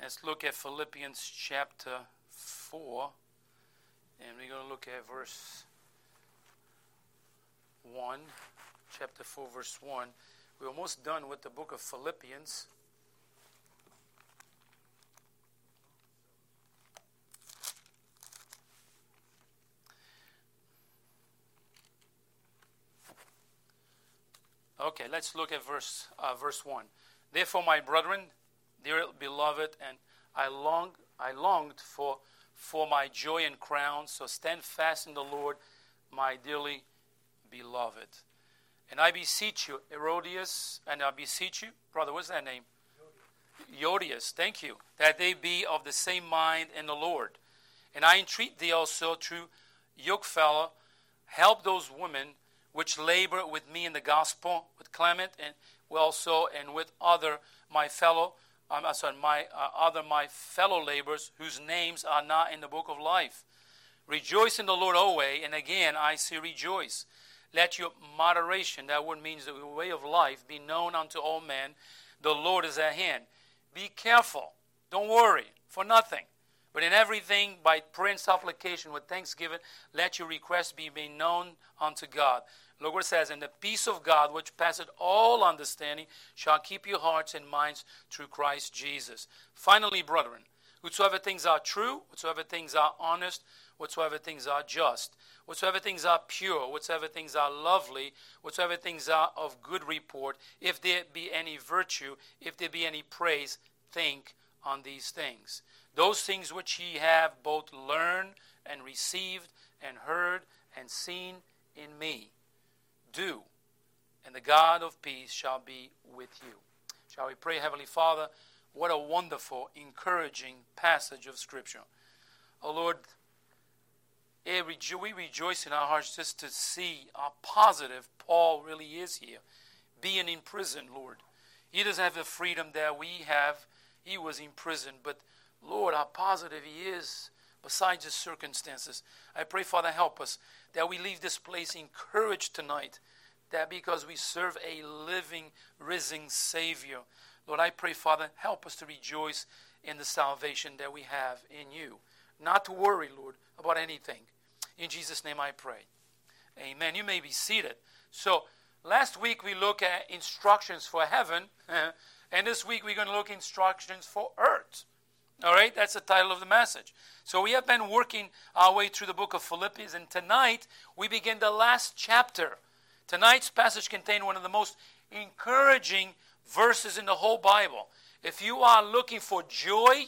Let's look at Philippians chapter 4, and we're going to look at verse 1. Chapter 4, verse 1. We're almost done with the book of Philippians. Okay, let's look at verse uh, verse one. Therefore, my brethren, dear beloved, and I long I longed for for my joy and crown. So stand fast in the Lord, my dearly beloved. And I beseech you, Herodias, and I beseech you, brother, what's that name? Euodias, thank you, that they be of the same mind in the Lord. And I entreat thee also, true yokefellow, help those women which labor with me in the gospel, with Clement and also and with other my fellow, um, sorry, my uh, other my fellow laborers whose names are not in the book of life. Rejoice in the Lord always, and again I say rejoice. Let your moderation, that word means the way of life, be known unto all men. The Lord is at hand. Be careful. Don't worry for nothing. But in everything, by prayer and supplication with thanksgiving, let your requests be made known unto God. Look what it says, and the peace of God, which passeth all understanding, shall keep your hearts and minds through Christ Jesus. Finally, brethren, whatsoever things are true, whatsoever things are honest, whatsoever things are just, whatsoever things are pure, whatsoever things are lovely, whatsoever things are of good report, if there be any virtue, if there be any praise, think on these things. Those things which ye have both learned and received and heard and seen in me do, and the God of peace shall be with you. Shall we pray, Heavenly Father? What a wonderful, encouraging passage of Scripture. Oh Lord, eh, we rejoice in our hearts just to see how positive Paul really is here. Being in prison, Lord. He doesn't have the freedom that we have. He was in prison, but Lord, how positive he is besides his circumstances. I pray, Father, help us that we leave this place encouraged tonight, that because we serve a living, risen Savior. Lord, I pray, Father, help us to rejoice in the salvation that we have in you. Not to worry, Lord, about anything. In Jesus' name I pray. Amen. You may be seated. So, last week we looked at instructions for heaven, and this week we're going to look instructions for earth. All right, that's the title of the message. So we have been working our way through the book of Philippians, and tonight we begin the last chapter. Tonight's passage contains one of the most encouraging verses in the whole Bible. If you are looking for joy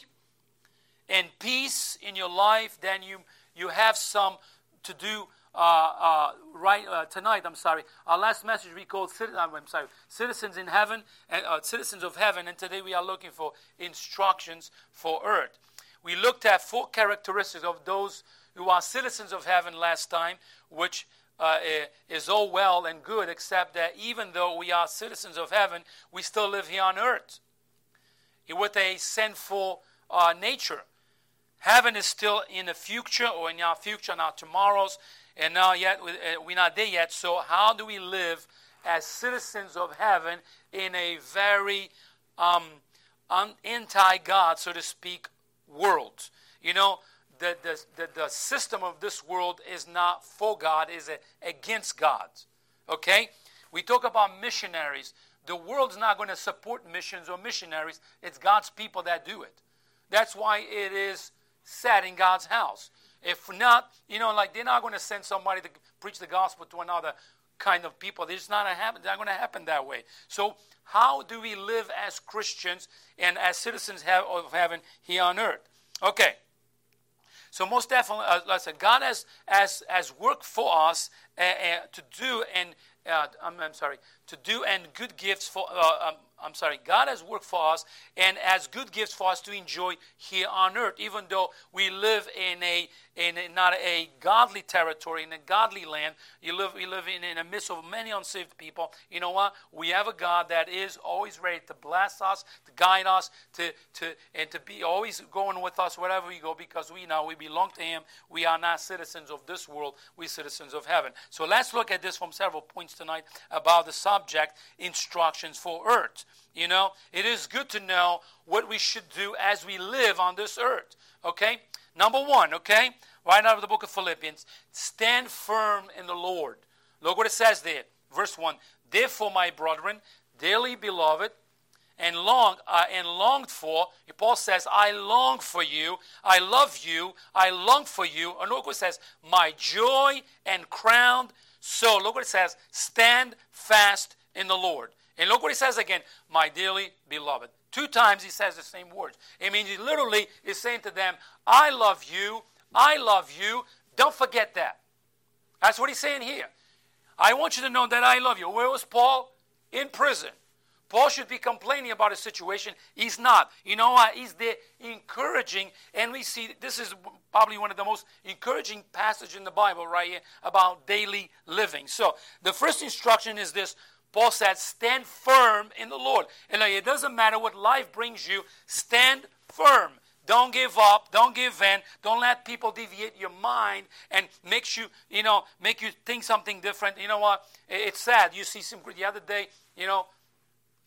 and peace in your life, then you, you have some to do uh, uh, right uh, tonight. I'm sorry. Our last message we called I'm sorry, citizens in heaven and uh, citizens of heaven, and today we are looking for instructions for earth. We looked at four characteristics of those who are citizens of heaven last time, which uh, is all well and good, except that even though we are citizens of heaven, we still live here on earth with a sinful uh, nature. Heaven is still in the future or in our future, not tomorrow's and now yet uh, we're not there yet. So how do we live as citizens of heaven in a very um, anti-God, so to speak, world? You know, the, the, the, system of this world is not for God, is against God. Okay? We talk about missionaries. The world's not going to support missions or missionaries. It's God's people that do it. That's why it is set in God's house. If not, you know, like they're not going to send somebody to preach the gospel to another kind of people. It's not, not going to happen that way. So, how do we live as Christians and as citizens of heaven here on earth? Okay. So most definitely, uh, like I said, God has, has, has worked for us uh, uh, to do and uh, I'm, I'm, sorry, to do and good gifts for, uh, um, I'm sorry, God has worked for us and as good gifts for us to enjoy here on earth, even though we live in a, in not a godly territory, in a godly land. You live, we live in, in the midst of many unsaved people. You know what? We have a God that is always ready to bless us, to guide us, to, to, and to be always going with us wherever we go because we know we belong to Him. We are not citizens of this world, we're citizens of heaven. So let's look at this from several points tonight about the subject instructions for earth. You know, it is good to know what we should do as we live on this earth. Okay? Number one, okay? Right out of the book of Philippians, stand firm in the Lord. Look what it says there. Verse 1 Therefore, my brethren, dearly beloved, and long uh, and longed for. Paul says, "I long for you. I love you. I long for you." And look what it says, "My joy and crown." So look what it says: "Stand fast in the Lord." And look what he says again, "My dearly beloved." Two times he says the same words. It means he literally is saying to them, "I love you. I love you. Don't forget that." That's what he's saying here. I want you to know that I love you. Where was Paul? In prison. Paul should be complaining about his situation. He's not. You know what? He's there encouraging, and we see this is probably one of the most encouraging passages in the Bible right here about daily living. So the first instruction is this. Paul said, stand firm in the Lord. And uh, it doesn't matter what life brings you, stand firm. Don't give up. Don't give in. Don't let people deviate your mind and makes you, you know, make you think something different. You know what? It's sad. You see some the other day, you know,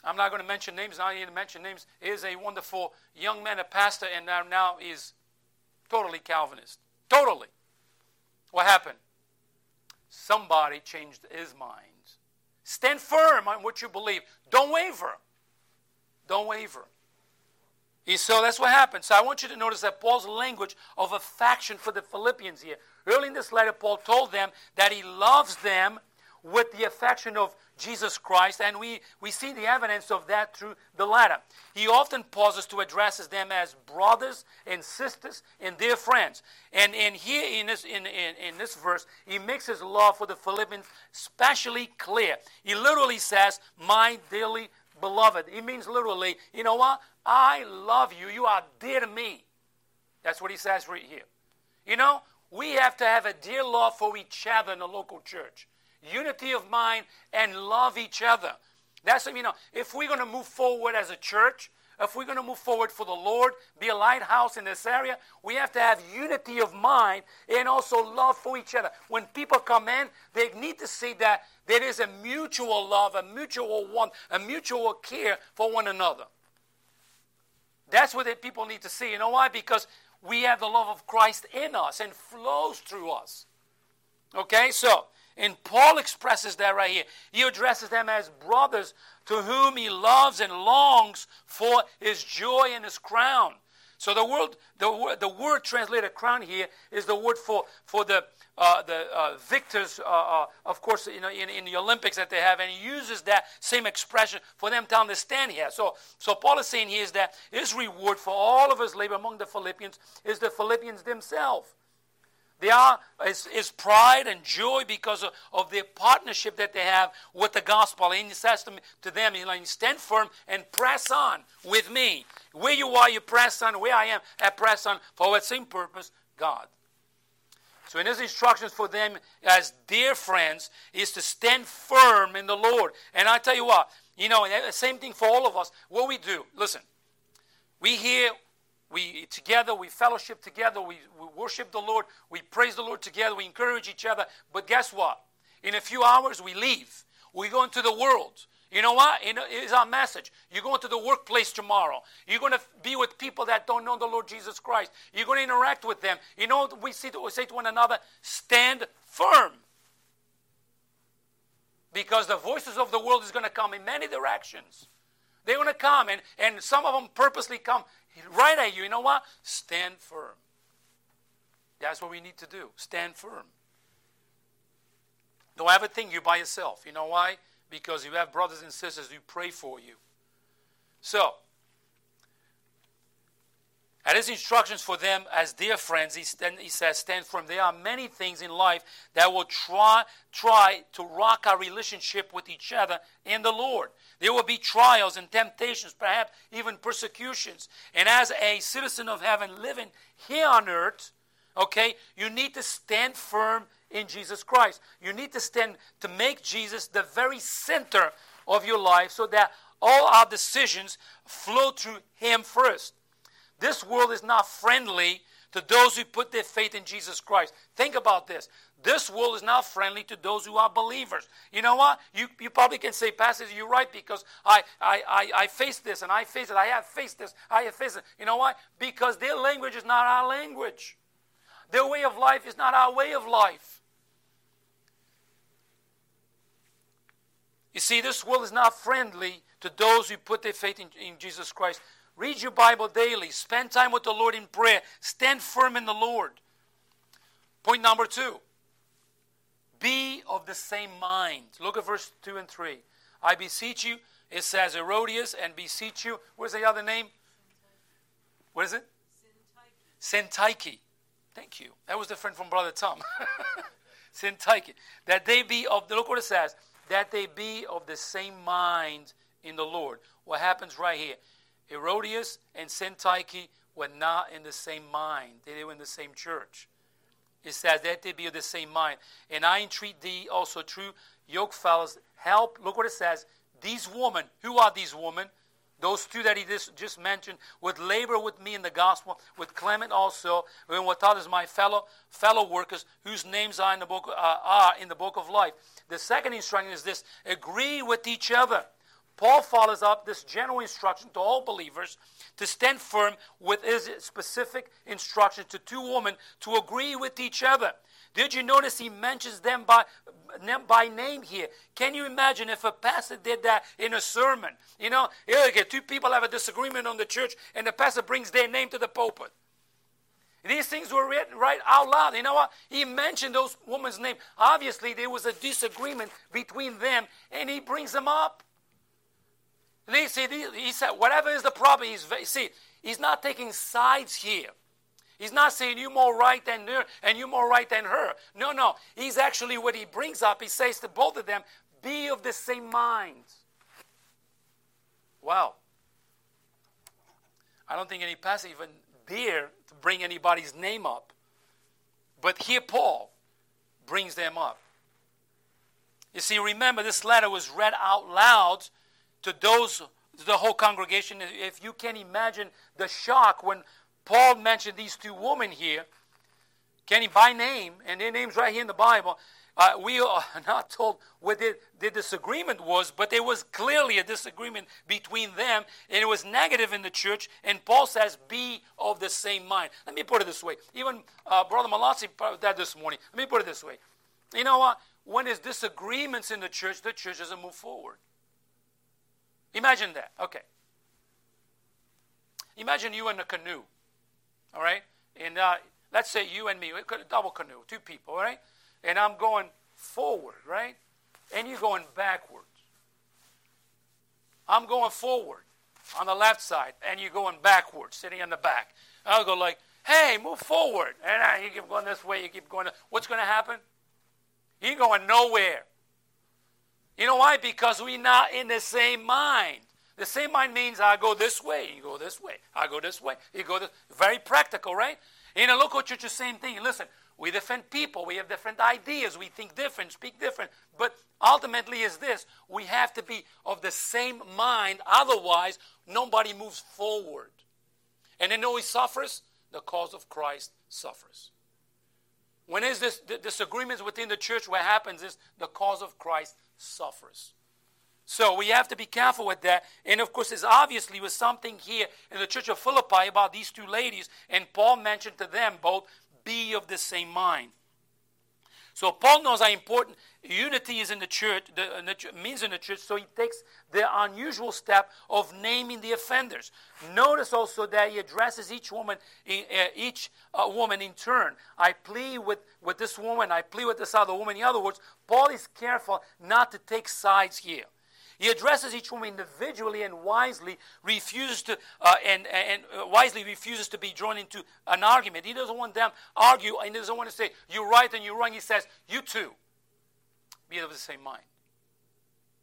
I'm not going to mention names. I need to mention names. Is a wonderful young man, a pastor, and now, now is totally Calvinist. Totally. What happened? Somebody changed his mind. Stand firm on what you believe. Don't waver. Don't waver. So that's what happened. So I want you to notice that Paul's language of affection for the Philippians here. Early in this letter, Paul told them that he loves them with the affection of Jesus Christ, and we, we see the evidence of that through the letter. He often pauses to address them as brothers and sisters and dear friends. And, and here in this, in, in, in this verse, he makes his love for the Philippians especially clear. He literally says, My dearly beloved. He means literally, you know what? I love you. You are dear to me. That's what he says right here. You know, we have to have a dear love for each other in the local church unity of mind, and love each other. That's, what you know, if we're going to move forward as a church, if we're going to move forward for the Lord, be a lighthouse in this area, we have to have unity of mind and also love for each other. When people come in, they need to see that there is a mutual love, a mutual want, a mutual care for one another. That's what people need to see. You know why? Because we have the love of Christ in us and flows through us. Okay, so and Paul expresses that right here. He addresses them as brothers to whom he loves and longs for his joy and his crown. So the word, the the word translated crown here is the word for, for the, uh, the uh, victors, uh, uh of course, you know, in, in the Olympics that they have, and he uses that same expression for them to understand here. So, so Paul is saying here is that his reward for all of his labor among the Philippians is the Philippians themselves. They are is, is pride and joy because of, of partnership that they have with the gospel. And he says to, to them, he's like, stand firm and press on with me. Where you are, you press on. Where I am, I press on for what same purpose? God. So in his instructions for them as dear friends is to stand firm in the Lord. And I tell you what, you know, same thing for all of us. What we do, listen, we hear we together, we fellowship together, we, we worship the Lord, we praise the Lord together, we encourage each other. But guess what? In a few hours, we leave. We go into the world. You know what? It's our message. You're going to the workplace tomorrow. You're going to be with people that don't know the Lord Jesus Christ. You're going to interact with them. You know, we, see, we say to one another, stand firm. Because the voices of the world is going to come in many directions. They're going to come, and, and some of them purposely come right at you. You know what? Stand firm. That's what we need to do. Stand firm. Don't ever think you're by yourself. You know why? Because you have brothers and sisters who pray for you. So, at his instructions for them as dear friends, he, stand, he says, stand firm. There are many things in life that will try, try to rock our relationship with each other in the Lord. There will be trials and temptations, perhaps even persecutions. And as a citizen of heaven living here on earth, okay, you need to stand firm in Jesus Christ. You need to stand to make Jesus the very center of your life so that all our decisions flow through him first. This world is not friendly to those who put their faith in Jesus Christ. Think about this. This world is not friendly to those who are believers. You know what? You, you probably can say, Pastor, you're right because I, I, I, I face this and I face it. I have faced this. I have faced it. You know why? Because their language is not our language. Their way of life is not our way of life. You see, this world is not friendly to those who put their faith in, in Jesus Christ. Read your Bible daily. Spend time with the Lord in prayer. Stand firm in the Lord. Point number two be of the same mind. Look at verse 2 and 3. I beseech you, it says Herodias, and beseech you. Where's the other name? What is it? Syntyche. Thank you. That was different from Brother Tom. Syntyche. That they be of, look what it says, that they be of the same mind in the Lord. What happens right here? Herodias and Syntyche were not in the same mind, they were in the same church. It says that they be of the same mind. And I entreat thee also, true yoke fellows, help. Look what it says. These women, who are these women? Those two that he just, just mentioned would labor with me in the gospel, with Clement also, and with others, my fellow fellow workers, whose names are in the book uh, are in the book of life. The second instruction is this: agree with each other. Paul follows up this general instruction to all believers to stand firm with his specific instruction to two women to agree with each other. Did you notice he mentions them by, by name here? Can you imagine if a pastor did that in a sermon? You know, here, two people have a disagreement on the church, and the pastor brings their name to the pulpit. These things were written right out loud. You know what? He mentioned those women's name. Obviously, there was a disagreement between them, and he brings them up. See, he said, whatever is the problem, he's, see, he's not taking sides here. He's not saying you more right than her and you more right than her. No, no. He's actually what he brings up. He says to both of them, be of the same mind. Wow. I don't think any pastor even dare to bring anybody's name up. But here Paul brings them up. You see, remember this letter was read out loud to those, the whole congregation. If you can imagine the shock when Paul mentioned these two women here, Kenny by name, and their names right here in the Bible. Uh, we are not told what the, the disagreement was, but there was clearly a disagreement between them, and it was negative in the church. And Paul says, "Be of the same mind." Let me put it this way. Even uh, Brother Malassi put that this morning. Let me put it this way. You know what? When there's disagreements in the church, the church doesn't move forward. Imagine that. Okay. Imagine you in a canoe. All right? And uh, let's say you and me, a double canoe, two people, right? And I'm going forward, right? And you're going backwards. I'm going forward on the left side, and you're going backwards, sitting in the back. I'll go like, hey, move forward. And you keep going this way, you keep going. What's going to happen? You're going nowhere. You know why? Because we're not in the same mind. The same mind means I go this way, you go this way. I go this way, you go this Very practical, right? In a local church, the same thing. Listen, we different people, we have different ideas, we think different, speak different. But ultimately is this, we have to be of the same mind, otherwise nobody moves forward. And then always suffers, the cause of Christ suffers. When is this disagreements within the church, what happens is the cause of Christ suffers. So we have to be careful with that. And of course, there's obviously was something here in the church of Philippi about these two ladies, and Paul mentioned to them both, be of the same mind. So Paul knows how important unity is in the church, the, in the, means in the church, so he takes the unusual step of naming the offenders. Notice also that he addresses each woman, uh, each uh, woman in turn. I plead with, with this woman, I plead with this other woman. In other words, Paul is careful not to take sides here. He addresses each woman individually and wisely refuses to uh, and, and uh, wisely refuses to be drawn into an argument. He doesn't want them argue and he doesn't want to say you're right and you're wrong. He says you too be of the same mind.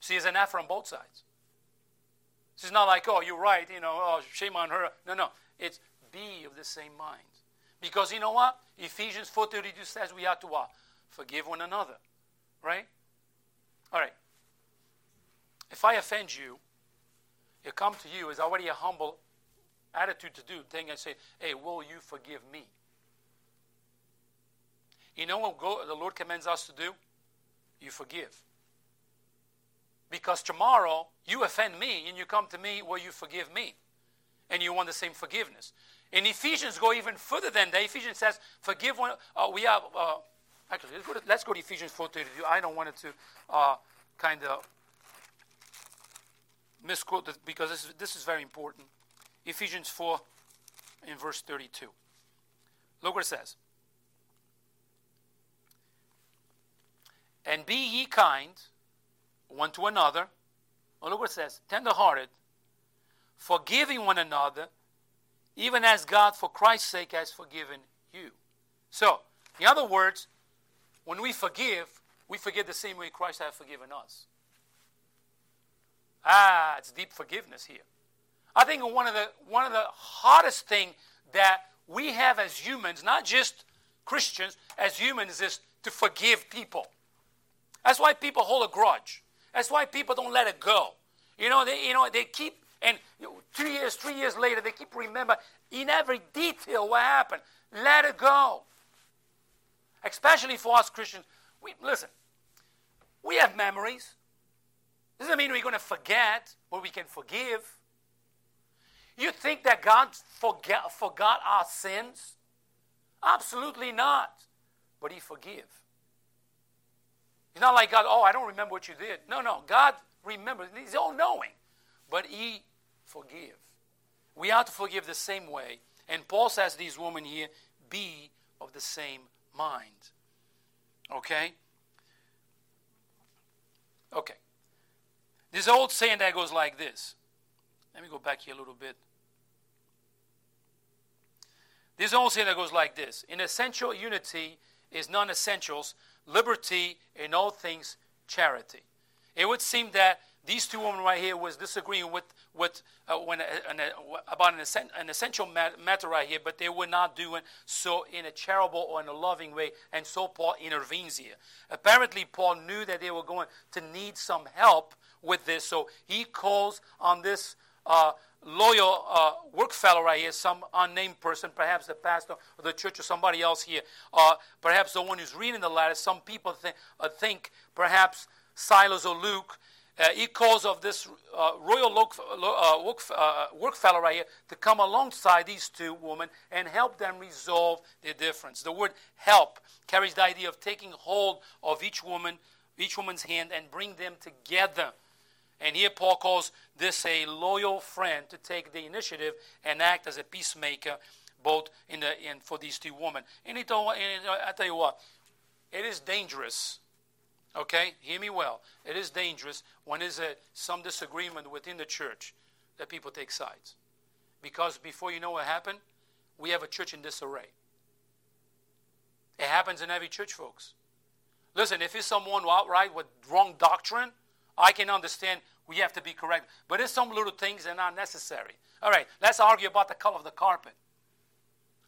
See, there's an effort on both sides. It's not like oh you're right, you know, oh shame on her. No, no, it's be of the same mind. Because you know what? Ephesians 4:32 says we have to what? Forgive one another. Right? All right. If I offend you, it come to you is already a humble attitude to do. Thing I say, hey, will you forgive me? You know what the Lord commands us to do? You forgive. Because tomorrow you offend me and you come to me where you forgive me. And you want the same forgiveness. In Ephesians, go even further than that. Ephesians says, forgive one. Uh, we have, uh, actually, let's go, to, let's go to Ephesians 4.32. I don't want it to uh, kind of misquote because this is, this is very important. Ephesians 4 in verse 32. Look what it says. And be ye kind one to another. Oh, look what it says tenderhearted, forgiving one another, even as God, for Christ's sake, has forgiven you. So, in other words, when we forgive, we forgive the same way Christ has forgiven us. Ah, it's deep forgiveness here. I think one of the one of the hardest thing that we have as humans, not just Christians, as humans, is to forgive people. That's why people hold a grudge. That's why people don't let it go. You know, they, you know, they keep, and two years, three years later, they keep remember in every detail what happened. Let it go. Especially for us Christians. We, listen, we have memories. Doesn't mean we're going to forget, but we can forgive. You think that God forget, forgot our sins? Absolutely not. But He forgive. It's not like God, oh, I don't remember what you did. No, no. God remembers. He's all knowing. But He forgive. We are to forgive the same way. And Paul says these women here, be of the same mind. Okay? Okay. This old saying that goes like this. Let me go back here a little bit. This old saying that goes like this In essential unity is non essentials, liberty, in all things, charity. It would seem that these two women right here was disagreeing with, with uh, when, uh, uh, about an, an essential matter right here, but they were not doing so in a charitable or in a loving way, and so Paul intervenes here. Apparently, Paul knew that they were going to need some help with this, so he calls on this uh, loyal uh, work fellow right here, some unnamed person, perhaps the pastor of the church or somebody else here, uh, perhaps the one who's reading the letter. Some people think, uh, think perhaps Silas or Luke. Uh, he calls of this uh, royal look, uh, work, work fellow right here to come alongside these two women and help them resolve their difference. The word help carries the idea of taking hold of each woman, each woman's hand, and bring them together and here Paul calls this a loyal friend to take the initiative and act as a peacemaker, both in the in for these two women. And, it, and I tell you what, it is dangerous. Okay, hear me well. It is dangerous when there's a, some disagreement within the church that people take sides, because before you know what happened, we have a church in disarray. It happens in every church, folks. Listen, if it's someone outright with wrong doctrine, I can understand we have to be correct. But there's some little things that are not necessary. All right, let's argue about the color of the carpet.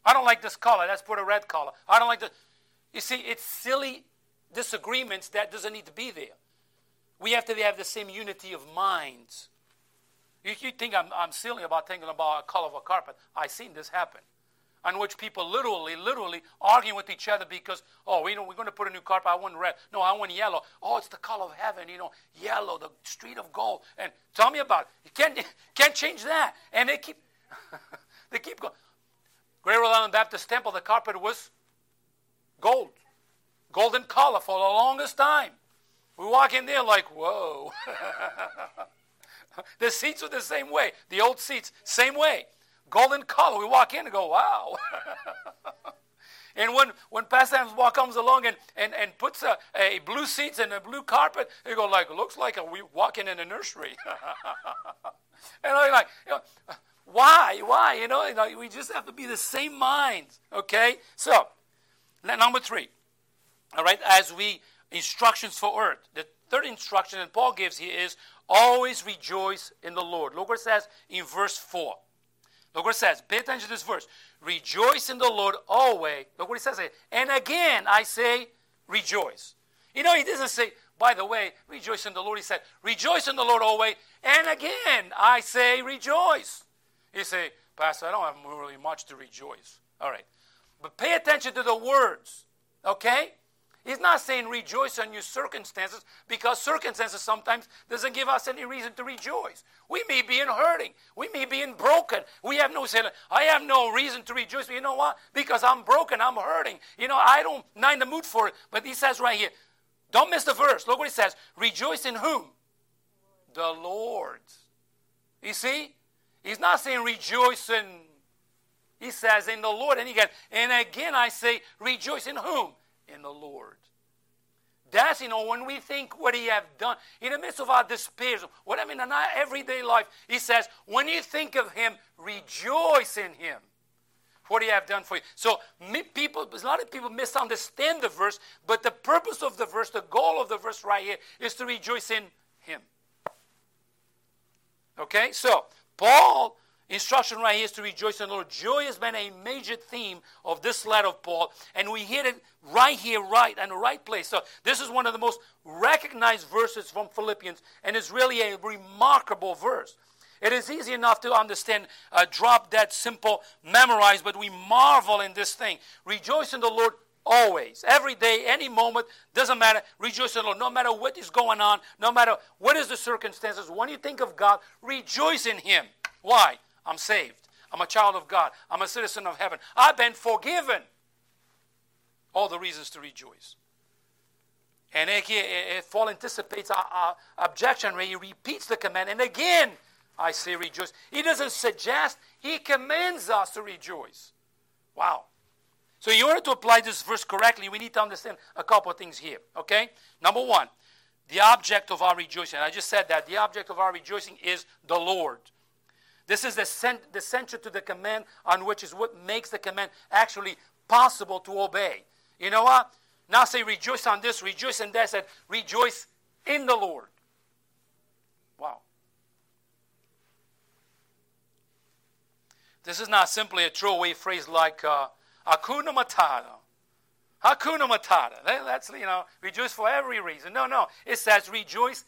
I don't like this color. Let's put a red color. I don't like the. You see, it's silly disagreements that doesn't need to be there. We have to have the same unity of minds. You, you think I'm, I'm silly about thinking about a color of a carpet. I've seen this happen on which people literally, literally arguing with each other because, oh, you know, we're going to put a new carpet. I want red. No, I want yellow. Oh, it's the color of heaven, you know, yellow, the street of gold. And tell me about it. You can't, can't change that. And they keep, they keep going. Great Rhode Island Baptist Temple, the carpet was gold, golden color for the longest time. We walk in there like, whoa. the seats are the same way. The old seats, same way golden color. We walk in and go, wow. and when, when Pastor Amsbaugh comes along and, and, and puts a, a blue seats and a blue carpet, they go like, looks like a, we walking in a nursery. and I'm like, you know, why? Why? You know, we just have to be the same minds. Okay? So, number three. All right, as we instructions for earth. The third instruction that Paul gives here is always rejoice in the Lord. Look what it says in verse 4. Look what it says. Pay attention to this verse. Rejoice in the Lord always. Look what he says. And again, I say, rejoice. You know, he doesn't say, by the way, rejoice in the Lord. He said, rejoice in the Lord always. And again, I say, rejoice. You say, Pastor, I don't have really much to rejoice. All right. But pay attention to the words. Okay? He's not saying rejoice on your circumstances because circumstances sometimes doesn't give us any reason to rejoice. We may be in hurting. We may be in broken. We have no say. I have no reason to rejoice. But you know what? Because I'm broken. I'm hurting. You know, I don't not in the mood for it. But he says right here, don't miss the verse. Look what he says. Rejoice in whom? The Lord. You see? He's not saying rejoice in, he says in the Lord. And again, and again I say rejoice in whom? In the Lord. That's, you know, when we think what He have done, in the midst of our despair, what I mean in our everyday life, He says, when you think of Him, rejoice in Him. What He have done for you. So people, a lot of people misunderstand the verse, but the purpose of the verse, the goal of the verse right here, is to rejoice in Him. Okay, so Paul instruction right here is to rejoice in the Lord. Joy has been a major theme of this letter of Paul, and we hit it right here, right, in the right place. So this is one of the most recognized verses from Philippians, and it's really a remarkable verse. It is easy enough to understand, uh, drop that simple, memorize, but we marvel in this thing. Rejoice in the Lord always, every day, any moment, doesn't matter. Rejoice in the Lord, no matter what is going on, no matter what is the circumstances. When you think of God, rejoice in Him. Why? I'm saved. I'm a child of God. I'm a citizen of heaven. I've been forgiven. All the reasons to rejoice. And if Paul anticipates our, our objection, he repeats the command. And again, I say rejoice. He doesn't suggest, he commands us to rejoice. Wow. So, in order to apply this verse correctly, we need to understand a couple of things here. Okay? Number one, the object of our rejoicing. I just said that. The object of our rejoicing is the Lord. This is the, cent- the center to the command on which is what makes the command actually possible to obey. You know what? Now say rejoice on this, rejoice in that, said rejoice in the Lord. Wow. This is not simply a throwaway phrase like uh, Hakuna Matata. Hakuna Matata. That's, you know, rejoice for every reason. No, no. It says rejoice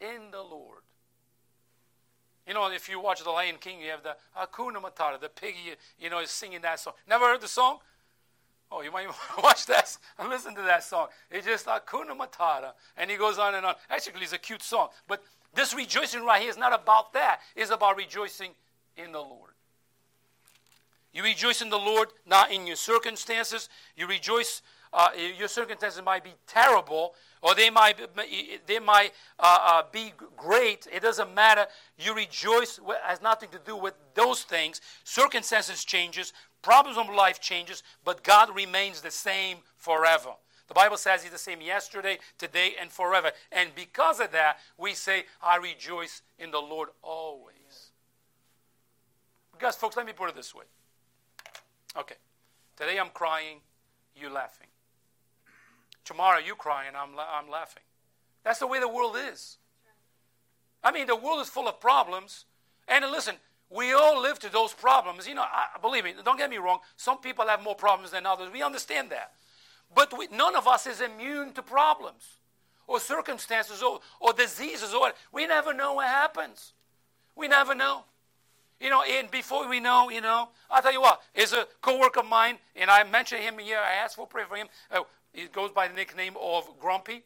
in the Lord. You know, if you watch The Lion King, you have the Hakuna Matata, the piggy, you know, is singing that song. Never heard the song? Oh, you might watch that and listen to that song. It's just Hakuna Matata. And he goes on and on. Actually, it's a cute song. But this rejoicing right here is not about that. It's about rejoicing in the Lord. You rejoice in the Lord, not in your circumstances. You rejoice, uh, your circumstances might be terrible, or they might, they might uh, uh, be great. It doesn't matter. You rejoice it has nothing to do with those things. Circumstances changes, problems of life changes, but God remains the same forever. The Bible says He's the same yesterday, today, and forever. And because of that, we say, I rejoice in the Lord always. Because, folks, let me put it this way. Okay. Today I'm crying, you laughing. Tomorrow you cry and I'm, I'm laughing. That's the way the world is. I mean, the world is full of problems. And listen, we all live to those problems. You know, I, believe me, don't get me wrong. Some people have more problems than others. We understand that. But we, none of us is immune to problems or circumstances or, or diseases. Or we never know what happens. We never know. You know, and before we know, you know, I'll tell you what, is a co-worker of mine, and I mentioned him here, I asked for prayer for him. Uh, he goes by the nickname of Grumpy.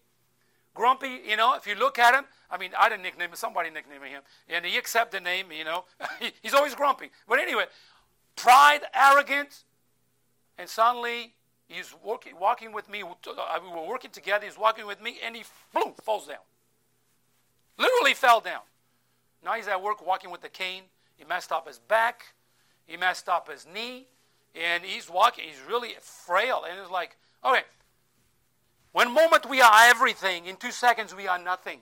Grumpy, you know, if you look at him, I mean, I didn't nickname him, somebody nicknamed him, and he accepted the name, you know. He's always grumpy. But anyway, pride, arrogance, and suddenly he's working, walking with me. Uh, we were working together. He's walking with me, and he boom falls down. Literally fell down. Now he's at work walking with the cane. He messed up his back. He messed up his knee, and he's walking. He's really frail, and it's like, okay, one moment we are everything, in two seconds we are nothing.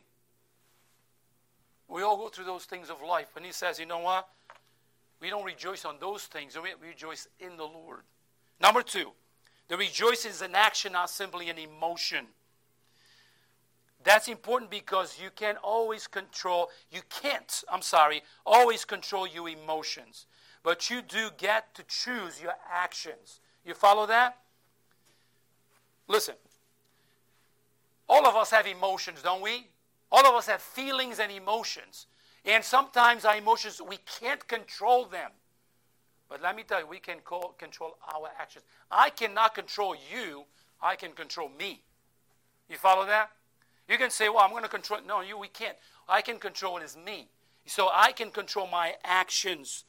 We all go through those things of life. And he says, you know what? We don't rejoice on those things, we rejoice in the Lord. Number two, the rejoicing is an action, not simply an emotion. That's important because you can't always control, you can't, I'm sorry, always control your emotions. But you do get to choose your actions. You follow that? Listen, all of us have emotions, don't we? All of us have feelings and emotions. And sometimes our emotions, we can't control them. But let me tell you, we can control our actions. I cannot control you. I can control me. You follow that? You can say, well, I'm going to control. No, you, we can't. I can control is me. So I can control my actions.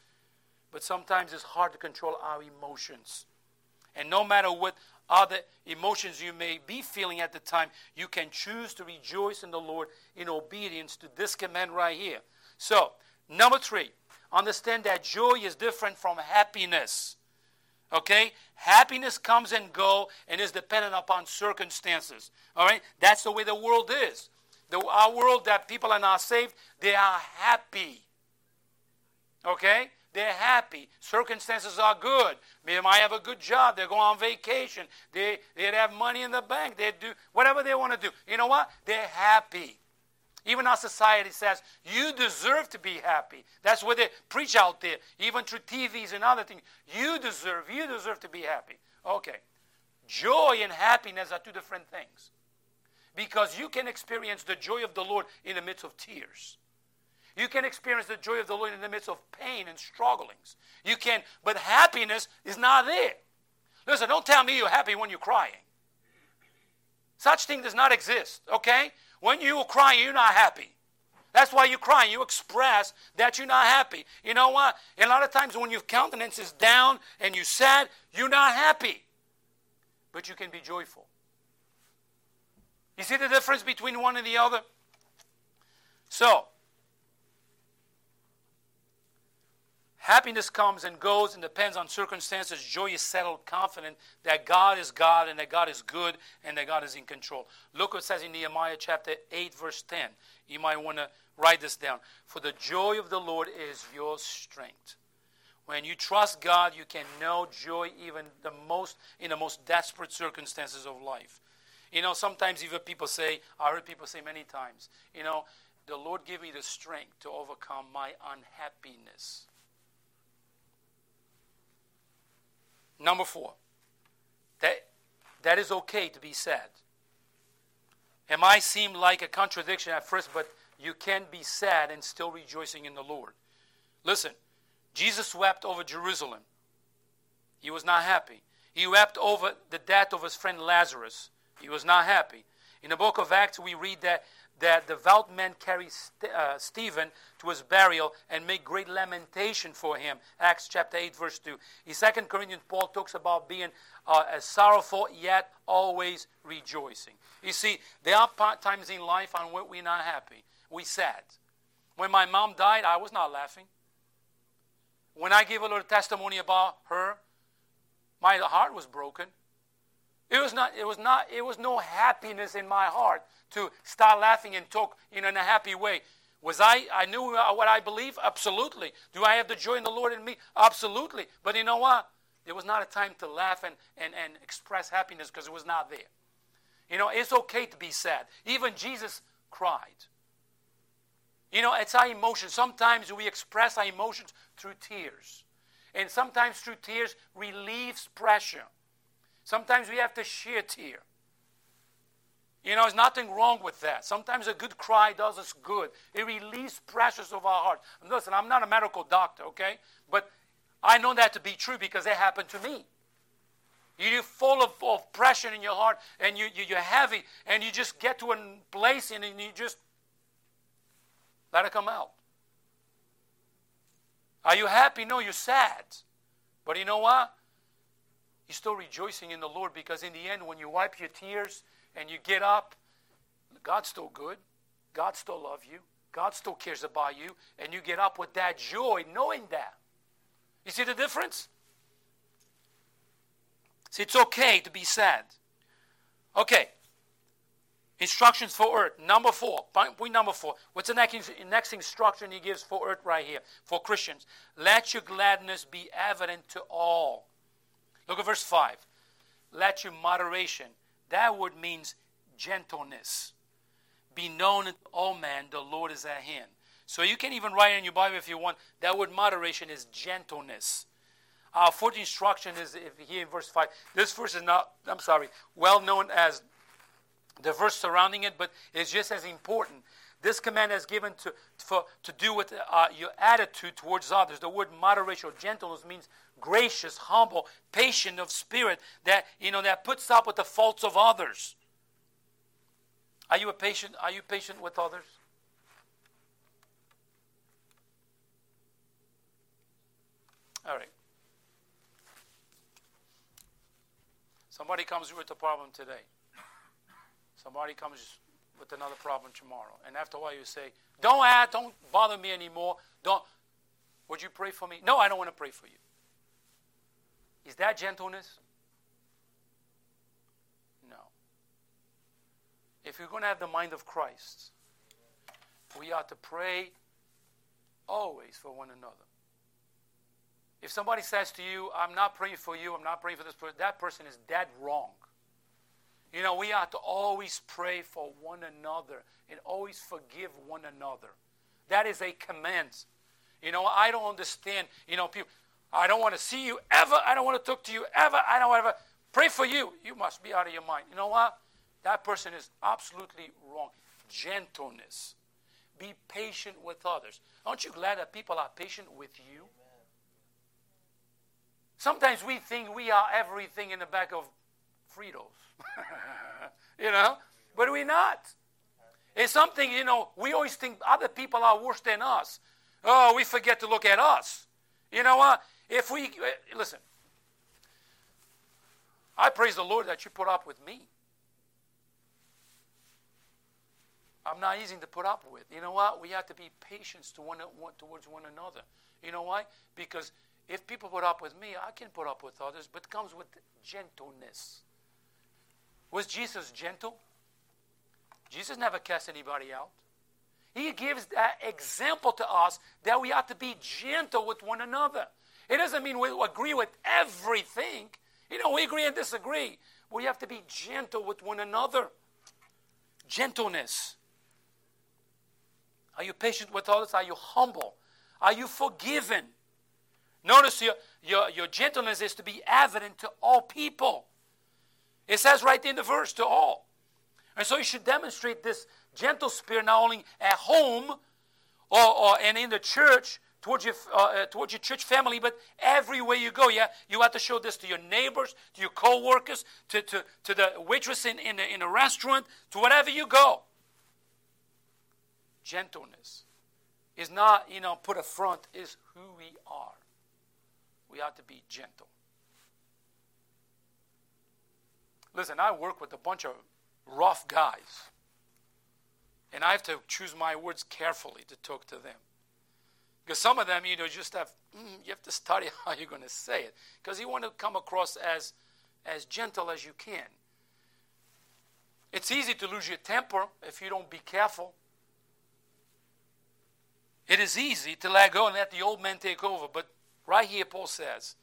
But sometimes it's hard to control our emotions. And no matter what other emotions you may be feeling at the time, you can choose to rejoice in the Lord in obedience to this command right here. So, number three, understand that joy is different from happiness. Okay? Happiness comes and go and is dependent upon circumstances. All right? That's the way the world is. The, our world that people are not saved, they are happy. Okay? They're happy. Circumstances are good. They might have a good job. They're going on vacation. They, they have money in the bank. They do whatever they want to do. You know what? They're happy. Even our society says, you deserve to be happy. That's what they preach out there, even through TVs and other things. You deserve, you deserve to be happy. Okay. Joy and happiness are two different things. Because you can experience the joy of the Lord in the midst of tears. You can experience the joy of the Lord in the midst of pain and strugglings. You can, but happiness is not there. Listen, don't tell me you're happy when you're crying. Such thing does not exist, okay? When you are crying, you're not happy. That's why you're crying. You express that you're not happy. You know what? a lot of times when your countenance is down and you're sad, you're not happy. But you can be joyful. You see the difference between one and the other? So, Happiness comes and goes and depends on circumstances. Joy is settled, confident that God is God and that God is good and that God is in control. Look what says in Nehemiah chapter 8, verse 10. You might want to write this down. For the joy of the Lord is your strength. When you trust God, you can know joy even the most in the most desperate circumstances of life. You know, sometimes even people say, I heard people say many times, you know, the Lord give me the strength to overcome my unhappiness. Number four, that, that is okay to be sad. It might seem like a contradiction at first, but you can be sad and still rejoicing in the Lord. Listen, Jesus wept over Jerusalem. He was not happy. He wept over the death of his friend Lazarus. He was not happy. In the book of Acts, we read that that devout men carry St- uh, Stephen to his burial and make great lamentation for him. Acts chapter 8, verse 2. In 2 Corinthians, Paul talks about being uh, sorrowful yet always rejoicing. You see, there are times in life on which we're not happy. we're sad. When my mom died, I was not laughing. When I gave a little testimony about her, my heart was broken. It was not, it was not, it was no happiness in my heart to start laughing and talk in a happy way. Was I, I knew what I believe? Absolutely. Do I have the joy in the Lord in me? Absolutely. But you know what? There was not a time to laugh and, and, and express happiness because it was not there. You know, it's okay to be sad. Even Jesus cried. You know, it's our emotions. Sometimes we express our emotions through tears. And sometimes through tears relieves pressure. Sometimes we have to shed tear. You know, there's nothing wrong with that. Sometimes a good cry does us good. It releases pressures of our heart. And listen, I'm not a medical doctor, okay? But I know that to be true because it happened to me. You're full of, of pressure in your heart and you, you, you're heavy and you just get to a place and you just let it come out. Are you happy? No, you're sad. But you know what? You're still rejoicing in the Lord because in the end, when you wipe your tears and you get up, God's still good. God still loves you. God still cares about you. And you get up with that joy, knowing that. You see the difference? See, it's okay to be sad. Okay. Instructions for earth. Number four. Point number four. What's the next, next instruction he gives for earth right here? For Christians. Let your gladness be evident to all. Look at verse 5. Let your moderation that word means gentleness. Be known to all men, the Lord is at hand. So you can even write in your Bible if you want. That word moderation is gentleness. Our fourth instruction is here in verse 5. This verse is not, I'm sorry, well known as the verse surrounding it, but it's just as important. This command is given to, for, to do with uh, your attitude towards others. The word moderation or gentleness means gracious, humble, patient of spirit that, you know, that puts up with the faults of others. Are you a patient? Are you patient with others? All right. Somebody comes with a problem today. Somebody comes with another problem tomorrow. And after a while you say, Don't add, don't bother me anymore. Don't would you pray for me? No, I don't want to pray for you. Is that gentleness? No. If you're going to have the mind of Christ, we ought to pray always for one another. If somebody says to you, I'm not praying for you, I'm not praying for this person, that person is dead wrong. You know, we ought to always pray for one another and always forgive one another. That is a command. You know, I don't understand. You know, people, I don't want to see you ever. I don't want to talk to you ever. I don't ever pray for you. You must be out of your mind. You know what? That person is absolutely wrong. Gentleness. Be patient with others. Aren't you glad that people are patient with you? Sometimes we think we are everything in the back of Fritos. you know? But we're not. It's something, you know, we always think other people are worse than us. Oh, we forget to look at us. You know what? If we, eh, listen, I praise the Lord that you put up with me. I'm not easy to put up with. You know what? We have to be patient to one, towards one another. You know why? Because if people put up with me, I can put up with others, but it comes with gentleness. Was Jesus gentle? Jesus never cast anybody out. He gives that example to us that we ought to be gentle with one another. It doesn't mean we agree with everything. You know, we agree and disagree. We have to be gentle with one another. Gentleness. Are you patient with others? Are you humble? Are you forgiven? Notice your, your, your gentleness is to be evident to all people. It says right in the verse, to all. And so you should demonstrate this gentle spirit not only at home or, or and in the church towards your, uh, uh, towards your church family, but everywhere you go. Yeah, you have to show this to your neighbors, to your co-workers, to, to, to the waitress in, in, in a restaurant, to whatever you go. Gentleness is not, you know, put a front, is who we are we ought to be gentle. Listen, I work with a bunch of rough guys, and I have to choose my words carefully to talk to them. Because some of them, you know, just have mm, you have to study how you're going to say it, because you want to come across as as gentle as you can. It's easy to lose your temper if you don't be careful. It is easy to let go and let the old man take over, but Right here, Paul says,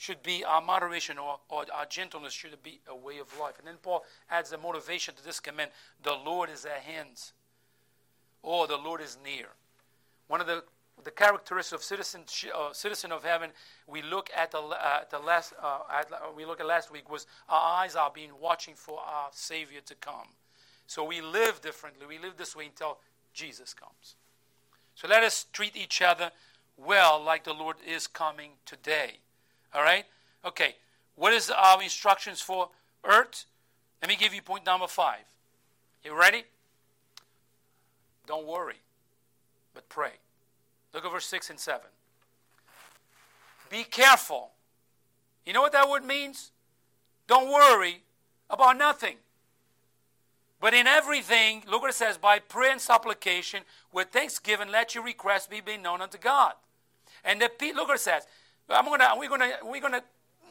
should be our moderation or, or our gentleness should be a way of life. And then Paul adds the motivation to this command the Lord is at hand, or the Lord is near. One of the the characteristics of citizen, uh, citizen of heaven we look at the, uh, the last uh, at, we look at last week was our eyes are being watching for our savior to come so we live differently we live this way until jesus comes so let us treat each other well like the Lord is coming today. All right? Okay. What is our um, instructions for earth? Let me give you point number five. You ready? Don't worry, but pray. Look at verse 6 and 7. Be careful. You know what that word means? Don't worry about nothing. But in everything, look what it says by prayer and supplication, with thanksgiving, let your requests be made known unto God. And the look what it says. I'm gonna, we're gonna, we're gonna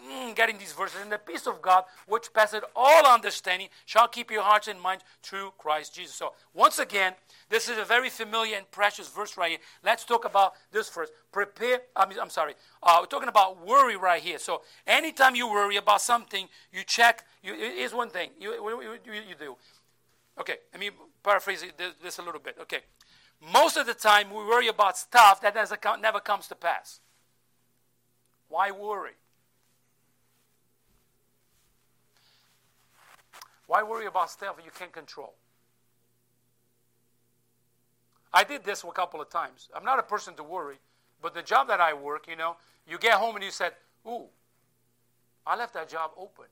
mm, get in these verses. And the peace of God, which passeth all understanding, shall keep your hearts and minds through Christ Jesus. So once again, this is a very familiar and precious verse right here. Let's talk about this first. Prepare. I'm, I'm sorry. Uh, we're talking about worry right here. So anytime you worry about something, you check. You, here's one thing you, you, you do. Okay, let me paraphrase this a little bit. Okay, most of the time, we worry about stuff that never comes to pass. Why worry? Why worry about stuff you can't control? I did this a couple of times. I'm not a person to worry, but the job that I work, you know, you get home and you said, Ooh, I left that job open.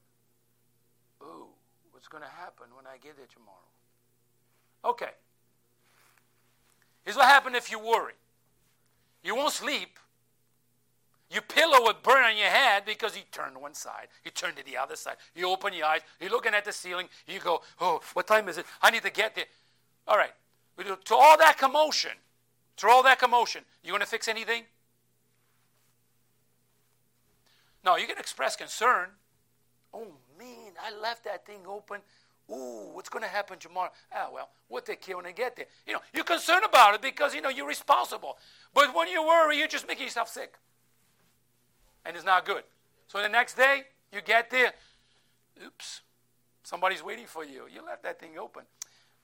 Ooh, what's going to happen when I get there tomorrow? Okay. Here's what happens if you worry you won't sleep. Your pillow would burn on your head because you turn to one side, you turn to the other side. You open your eyes, you're looking at the ceiling, you go, Oh, what time is it? I need to get there. All right. To all that commotion, to all that commotion, you going to fix anything? No, you can express concern. Oh man, I left that thing open. Ooh, what's going to happen tomorrow? Ah, well, we'll take care when I get there. You know, you're concerned about it because you know you're responsible. But when you worry, you're just making yourself sick, and it's not good. So the next day, you get there. Oops, somebody's waiting for you. You left that thing open.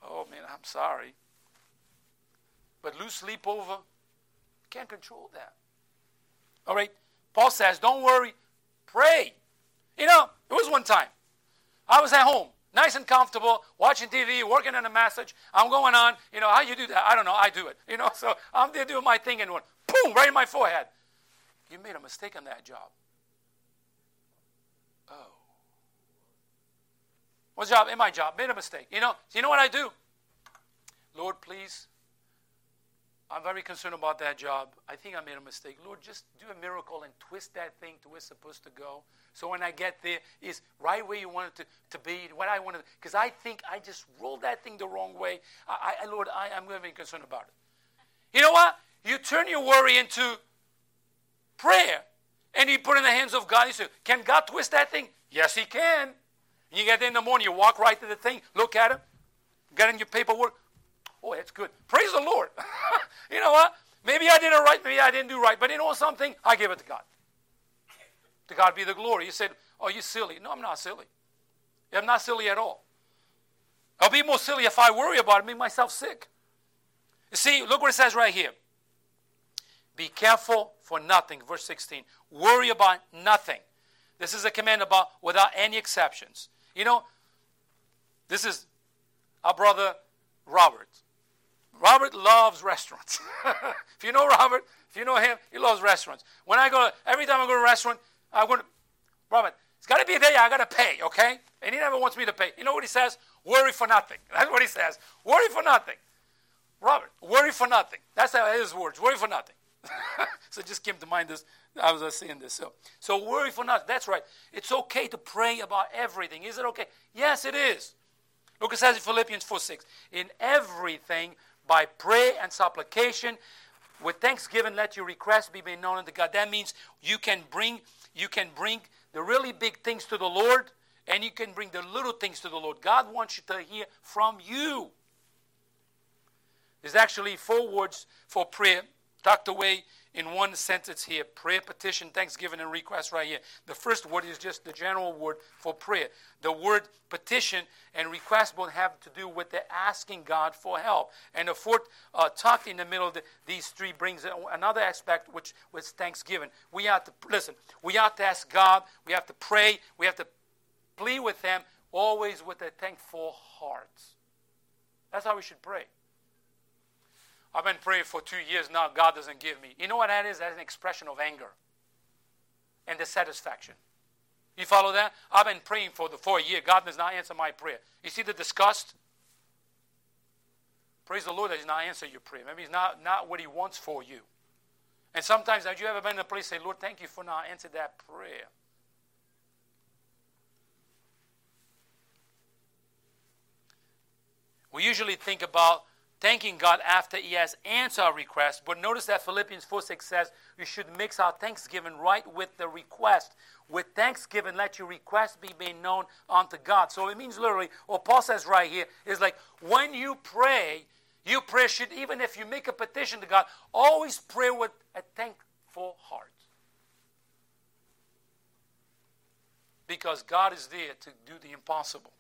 Oh man, I'm sorry. But lose sleep over, can't control that. All right. Paul says, don't worry, pray. You know, it was one time. I was at home, nice and comfortable, watching TV, working on a message. I'm going on. You know, how you do that? I don't know. I do it. You know, so I'm there doing my thing and one, boom, right in my forehead. You made a mistake on that job. Oh. What job? In my job. Made a mistake. You know, you know what I do? Lord, please I'm very concerned about that job. I think I made a mistake. Lord, just do a miracle and twist that thing to where it's supposed to go. So when I get there, it's right where you want it to, to be, what I wanted. Because I think I just rolled that thing the wrong way. I, I Lord, I, I'm very concerned about it. You know what? You turn your worry into prayer. And you put in the hands of God. You say, Can God twist that thing? Yes, He can. You get there in the morning, you walk right to the thing, look at it, get in your paperwork. Oh, that's good. Praise the Lord. you know what? Maybe I did it right, maybe I didn't do right, but you know something? I give it to God. To God be the glory. You said, Oh, you silly. No, I'm not silly. I'm not silly at all. I'll be more silly if I worry about it, make myself sick. You see, look what it says right here. Be careful for nothing, verse 16. Worry about nothing. This is a command about without any exceptions. You know, this is our brother Robert. Robert loves restaurants. if you know Robert, if you know him, he loves restaurants. When I go, every time I go to a restaurant, I go to, Robert, it's got to be there. I got to pay, okay? And he never wants me to pay. You know what he says? Worry for nothing. That's what he says. Worry for nothing. Robert, worry for nothing. That's his words. Worry for nothing. so just came to mind this. I was saying this. So, so worry for nothing. That's right. It's okay to pray about everything. Is it okay? Yes, it is. Look, it says in Philippians 4 6. In everything, by prayer and supplication with thanksgiving let your requests be made known unto god that means you can bring you can bring the really big things to the lord and you can bring the little things to the lord god wants you to hear from you there's actually four words for prayer tucked away in one sentence here prayer, petition, thanksgiving, and request right here. The first word is just the general word for prayer. The word petition and request both have to do with the asking God for help. And the fourth uh, tucked in the middle of the, these three brings another aspect, which was thanksgiving. We have to, listen, we have to ask God, we have to pray, we have to plead with Him, always with a thankful heart. That's how we should pray. I've been praying for two years now, God doesn't give me. You know what that is? That's an expression of anger and dissatisfaction. You follow that? I've been praying for the for a year. God does not answer my prayer. You see the disgust? Praise the Lord that He's not answering your prayer. Maybe He's not, not what He wants for you. And sometimes, have you ever been in a place say, Lord, thank you for not answering that prayer? We usually think about thanking God after He has answered our request. But notice that Philippians 4 6 says we should mix our thanksgiving right with the request. With thanksgiving, let your request be made known unto God. So it means literally, what Paul says right here is like when you pray, you pray should, even if you make a petition to God, always pray with a thankful heart. Because God is there to do the impossible.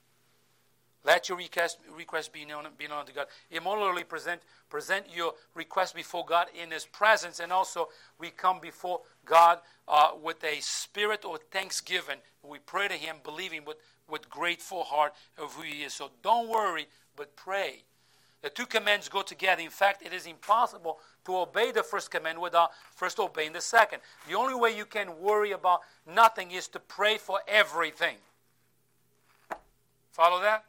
Let your request, request be, known, be known to God. Immorally present, present your request before God in His presence. And also, we come before God uh, with a spirit of thanksgiving. We pray to Him, believing with, with grateful heart of who He is. So don't worry, but pray. The two commands go together. In fact, it is impossible to obey the first command without first obeying the second. The only way you can worry about nothing is to pray for everything. Follow that?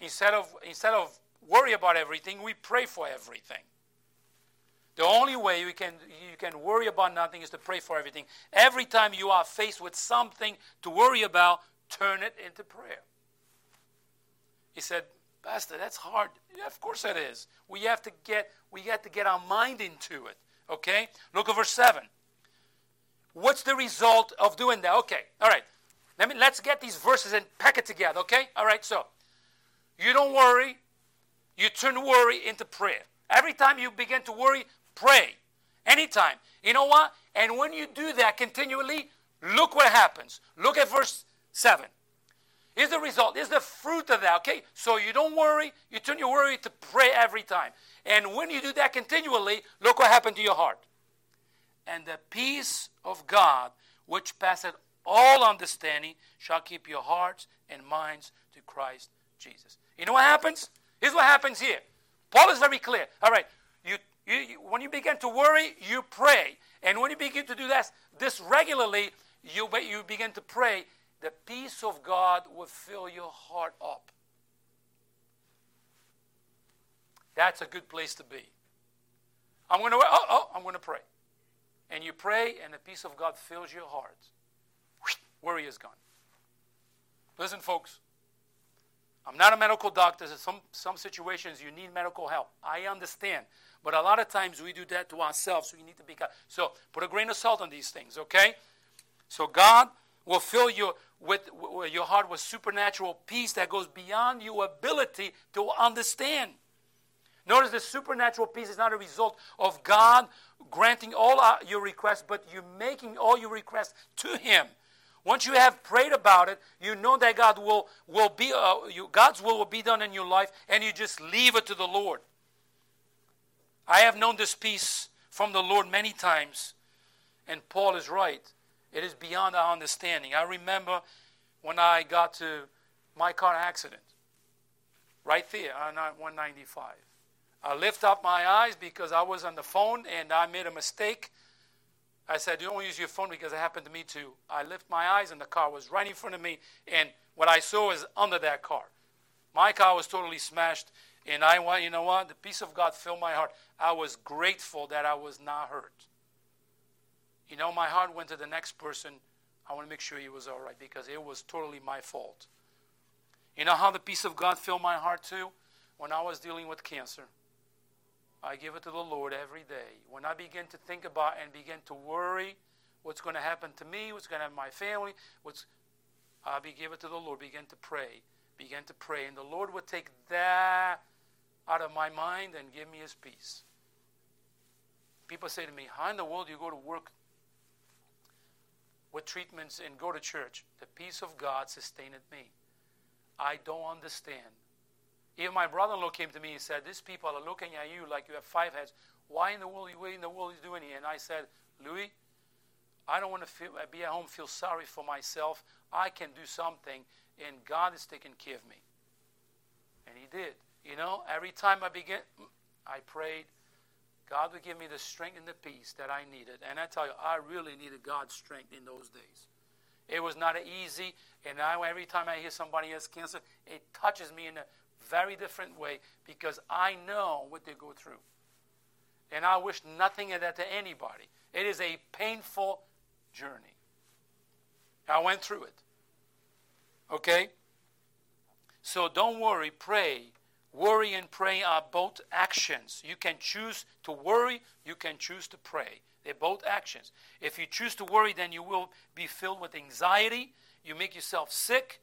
Instead of, instead of worry about everything, we pray for everything. The only way you can, you can worry about nothing is to pray for everything. Every time you are faced with something to worry about, turn it into prayer. He said, Pastor, that's hard. Yeah, of course it is. We have to get we have to get our mind into it. Okay? Look at verse 7. What's the result of doing that? Okay, all right. Let me let's get these verses and pack it together, okay? All right, so you don't worry, you turn worry into prayer. Every time you begin to worry, pray. Anytime. You know what? And when you do that continually, look what happens. Look at verse 7. Is the result, is the fruit of that, okay? So you don't worry, you turn your worry to pray every time. And when you do that continually, look what happened to your heart. And the peace of God, which passeth all understanding, shall keep your hearts and minds to Christ Jesus. You know what happens? Here's what happens here. Paul is very clear. All right, you, you, you, when you begin to worry, you pray. And when you begin to do this, this regularly, you, you begin to pray, the peace of God will fill your heart up. That's a good place to be. I'm going to oh, oh I'm going to pray. And you pray and the peace of God fills your heart. Worry is gone. Listen folks. I'm not a medical doctor. In some some situations you need medical help. I understand. But a lot of times we do that to ourselves. So we need to be God. so put a grain of salt on these things, okay? So God will fill you with, with your heart with supernatural peace that goes beyond your ability to understand. Notice the supernatural peace is not a result of God granting all your requests, but you making all your requests to Him. Once you have prayed about it, you know that God will, will be, uh, you, God's will will be done in your life, and you just leave it to the Lord. I have known this peace from the Lord many times, and Paul is right. It is beyond our understanding. I remember when I got to my car accident, right there on 195. I lift up my eyes because I was on the phone and I made a mistake. I said, Don't use your phone because it happened to me too. I lift my eyes and the car was right in front of me, and what I saw was under that car. My car was totally smashed, and I want, you know what? The peace of God filled my heart. I was grateful that I was not hurt. You know, my heart went to the next person. I want to make sure he was all right because it was totally my fault. You know how the peace of God filled my heart too? When I was dealing with cancer. I give it to the Lord every day. When I begin to think about and begin to worry what's going to happen to me, what's going to happen to my family, what's I give it to the Lord, begin to pray, begin to pray, and the Lord would take that out of my mind and give me His peace. People say to me, "How in the world do you go to work with treatments and go to church?" The peace of God sustained me. I don't understand even my brother-in-law came to me and said, "These people are looking at you like you have five heads. Why in the world? What in the world are you doing here?" And I said, "Louis, I don't want to feel, be at home, feel sorry for myself. I can do something, and God is taking care of me." And He did. You know, every time I begin, I prayed. God would give me the strength and the peace that I needed. And I tell you, I really needed God's strength in those days. It was not easy. And now every time I hear somebody has cancer, it touches me in a very different way because I know what they go through. And I wish nothing of that to anybody. It is a painful journey. I went through it. Okay? So don't worry, pray. Worry and pray are both actions. You can choose to worry, you can choose to pray. They're both actions. If you choose to worry, then you will be filled with anxiety. You make yourself sick.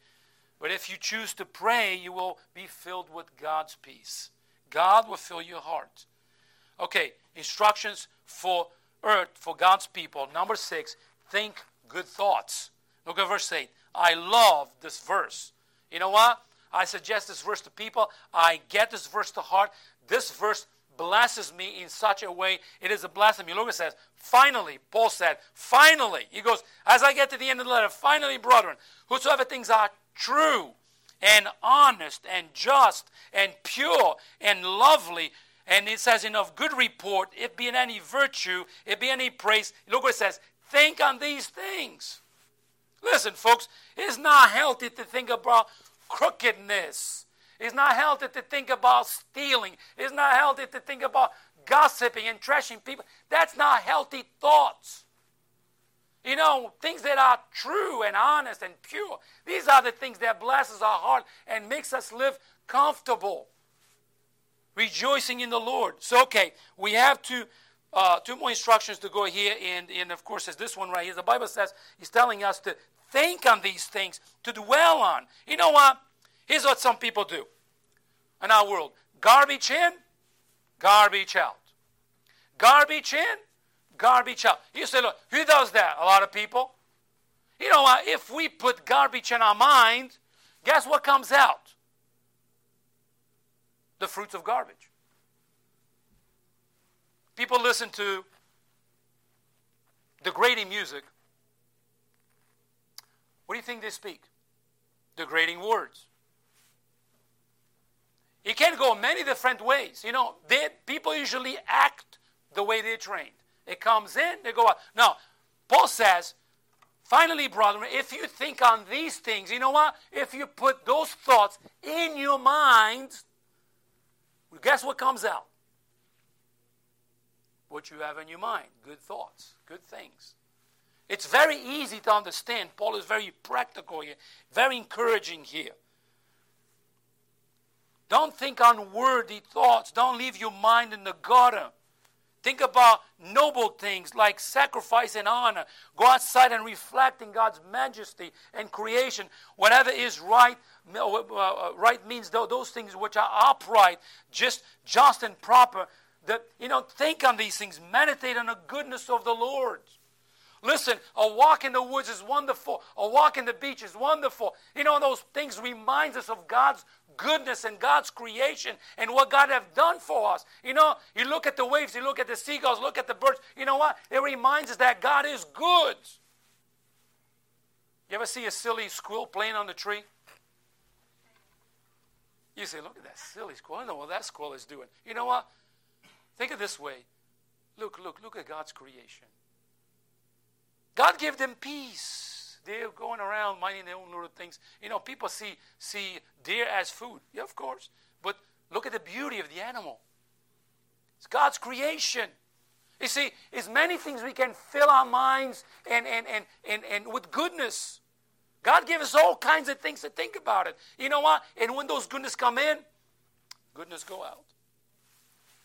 But if you choose to pray, you will be filled with God's peace. God will fill your heart. Okay, instructions for earth, for God's people. Number six, think good thoughts. Look at verse 8. I love this verse. You know what? I suggest this verse to people. I get this verse to heart. This verse blesses me in such a way. It is a blasphemy. Look, it says, finally, Paul said, finally. He goes, as I get to the end of the letter, finally, brethren, whosoever things are true and honest and just and pure and lovely. And it says, in of good report, if be in any virtue, if be any praise. Look what it says. Think on these things. Listen, folks, it's not healthy to think about crookedness. It's not healthy to think about stealing. It's not healthy to think about gossiping and trashing people. That's not healthy thoughts. You know, things that are true and honest and pure. These are the things that blesses our heart and makes us live comfortable, rejoicing in the Lord. So, okay, we have two, uh, two more instructions to go here, and, and of course, is this one right here. The Bible says He's telling us to think on these things, to dwell on. You know what? Here's what some people do in our world garbage in, garbage out. Garbage in, garbage out. You say, look, who does that? A lot of people. You know what? If we put garbage in our mind, guess what comes out? The fruits of garbage. People listen to degrading music. What do you think they speak? Degrading words. It can go many different ways. You know, they, people usually act the way they're trained. It comes in, they go out. Now, Paul says, finally, brethren, if you think on these things, you know what? If you put those thoughts in your mind, guess what comes out? What you have in your mind good thoughts, good things. It's very easy to understand. Paul is very practical here, very encouraging here. Don't think unworthy thoughts. Don't leave your mind in the gutter. Think about noble things like sacrifice and honor. Go outside and reflect in God's majesty and creation. Whatever is right, uh, uh, right means those things which are upright, just, just and proper. That you know, think on these things. Meditate on the goodness of the Lord. Listen, a walk in the woods is wonderful. A walk in the beach is wonderful. You know, those things reminds us of God's goodness and God's creation and what God have done for us. You know, you look at the waves, you look at the seagulls, look at the birds. You know what? It reminds us that God is good. You ever see a silly squirrel playing on the tree? You say, look at that silly squirrel. I know what that squirrel is doing. You know what? Think of this way. Look, look, look at God's creation. God gave them peace. They're going around minding their own little things. You know, people see see deer as food. Yeah, of course. But look at the beauty of the animal. It's God's creation. You see, it's many things we can fill our minds and, and, and, and, and with goodness. God gave us all kinds of things to think about it. You know what? And when those goodness come in, goodness go out.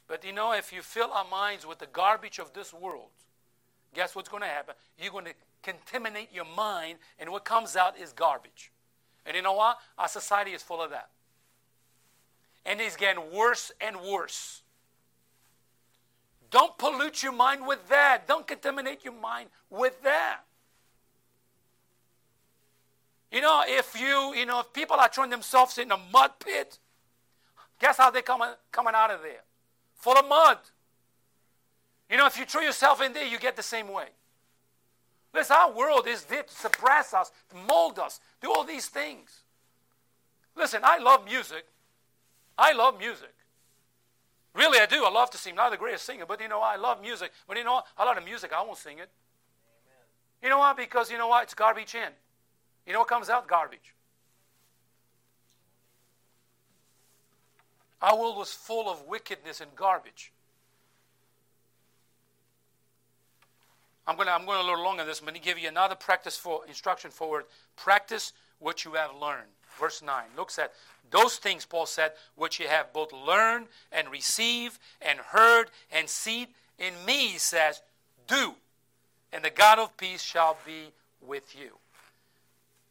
But you know, if you fill our minds with the garbage of this world, guess what's going to happen? You're going to contaminate your mind, and what comes out is garbage. And you know what? Our society is full of that. And it's getting worse and worse. Don't pollute your mind with that. Don't contaminate your mind with that. You know, if you, you know, if people are throwing themselves in a mud pit, guess how they're coming, coming out of there? Full of mud. You know, if you throw yourself in there, you get the same way. Listen, our world is there to suppress us, to mold us, do all these things. Listen, I love music. I love music. Really, I do. I love to sing. Not the greatest singer, but you know, I love music. But you know? A lot of music, I won't sing it. Amen. You know why? Because you know what? It's garbage in. You know what comes out? Garbage. Our world was full of wickedness and garbage. I'm going to I'm going a little longer on this. I'm going to give you another practice for instruction forward. Practice what you have learned. Verse 9 looks at those things, Paul said, which you have both learned and received and heard and seen in me, he says, do, and the God of peace shall be with you.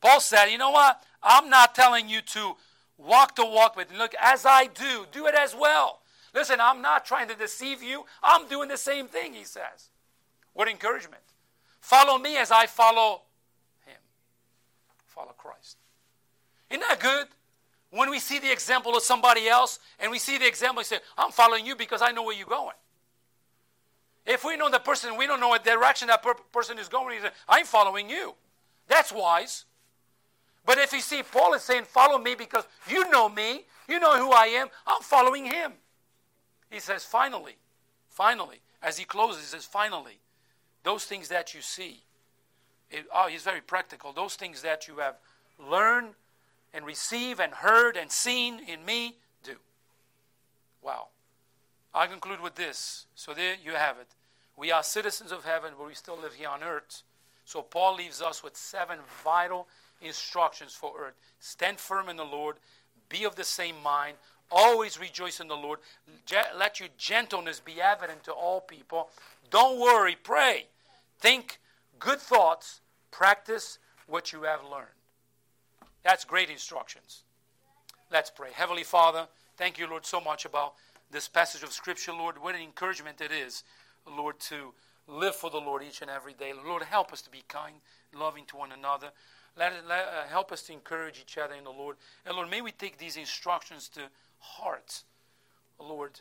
Paul said, you know what? I'm not telling you to walk the walk, but look, as I do, do it as well. Listen, I'm not trying to deceive you. I'm doing the same thing, he says. What encouragement. Follow me as I follow him. Follow Christ. Isn't that good? When we see the example of somebody else and we see the example, we say, I'm following you because I know where you're going. If we know the person, we don't know what direction that per- person is going, say, I'm following you. That's wise. But if you see, Paul is saying, Follow me because you know me, you know who I am, I'm following him. He says, Finally, finally, as he closes, he says, Finally, those things that you see, it, oh, he's very practical. Those things that you have learned and received and heard and seen in me, do. Wow. I conclude with this. So there you have it. We are citizens of heaven, but we still live here on earth. So Paul leaves us with seven vital instructions for earth. Stand firm in the Lord, be of the same mind, always rejoice in the Lord, let your gentleness be evident to all people. Don't worry, pray. Think good thoughts, practice what you have learned. That's great instructions. Let's pray. Heavenly Father, thank you, Lord, so much about this passage of Scripture, Lord. What an encouragement it is, Lord, to live for the Lord each and every day. Lord, help us to be kind, loving to one another. Let let, uh, help us to encourage each other in the Lord. And Lord, may we take these instructions to heart, oh Lord,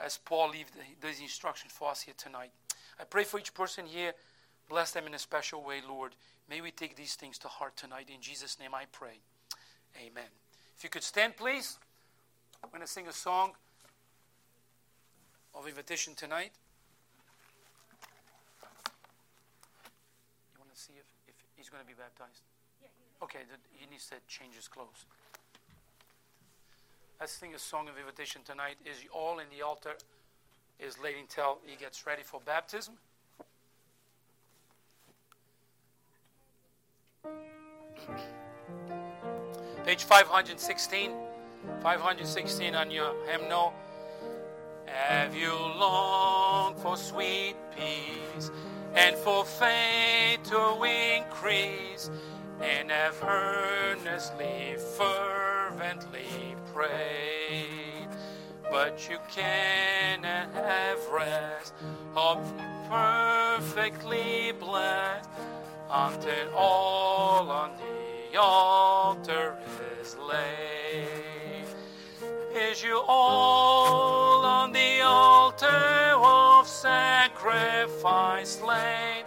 as Paul leaves these instructions for us here tonight. I pray for each person here. Bless them in a special way, Lord. May we take these things to heart tonight. In Jesus' name I pray. Amen. If you could stand, please. I'm going to sing a song of invitation tonight. You want to see if, if he's going to be baptized? Okay, he needs to change his clothes. Let's sing a song of invitation tonight. Is all in the altar is laid until he gets ready for baptism. Page 516. 516 on your hymnal. Have you longed for sweet peace and for faith to increase? and have earnestly, fervently prayed. But you cannot have rest or perfectly blessed until all on the altar is laid. Is you all on the altar of sacrifice laid?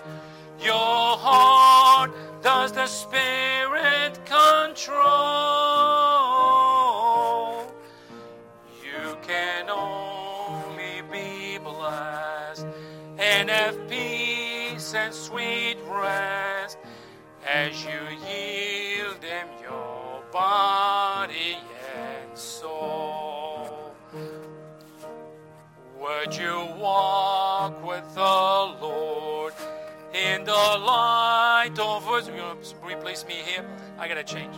Your heart does the Spirit control. And sweet rest as you yield Him your body and soul. Would you walk with the Lord in the light? of us. Replace me here. I got to change.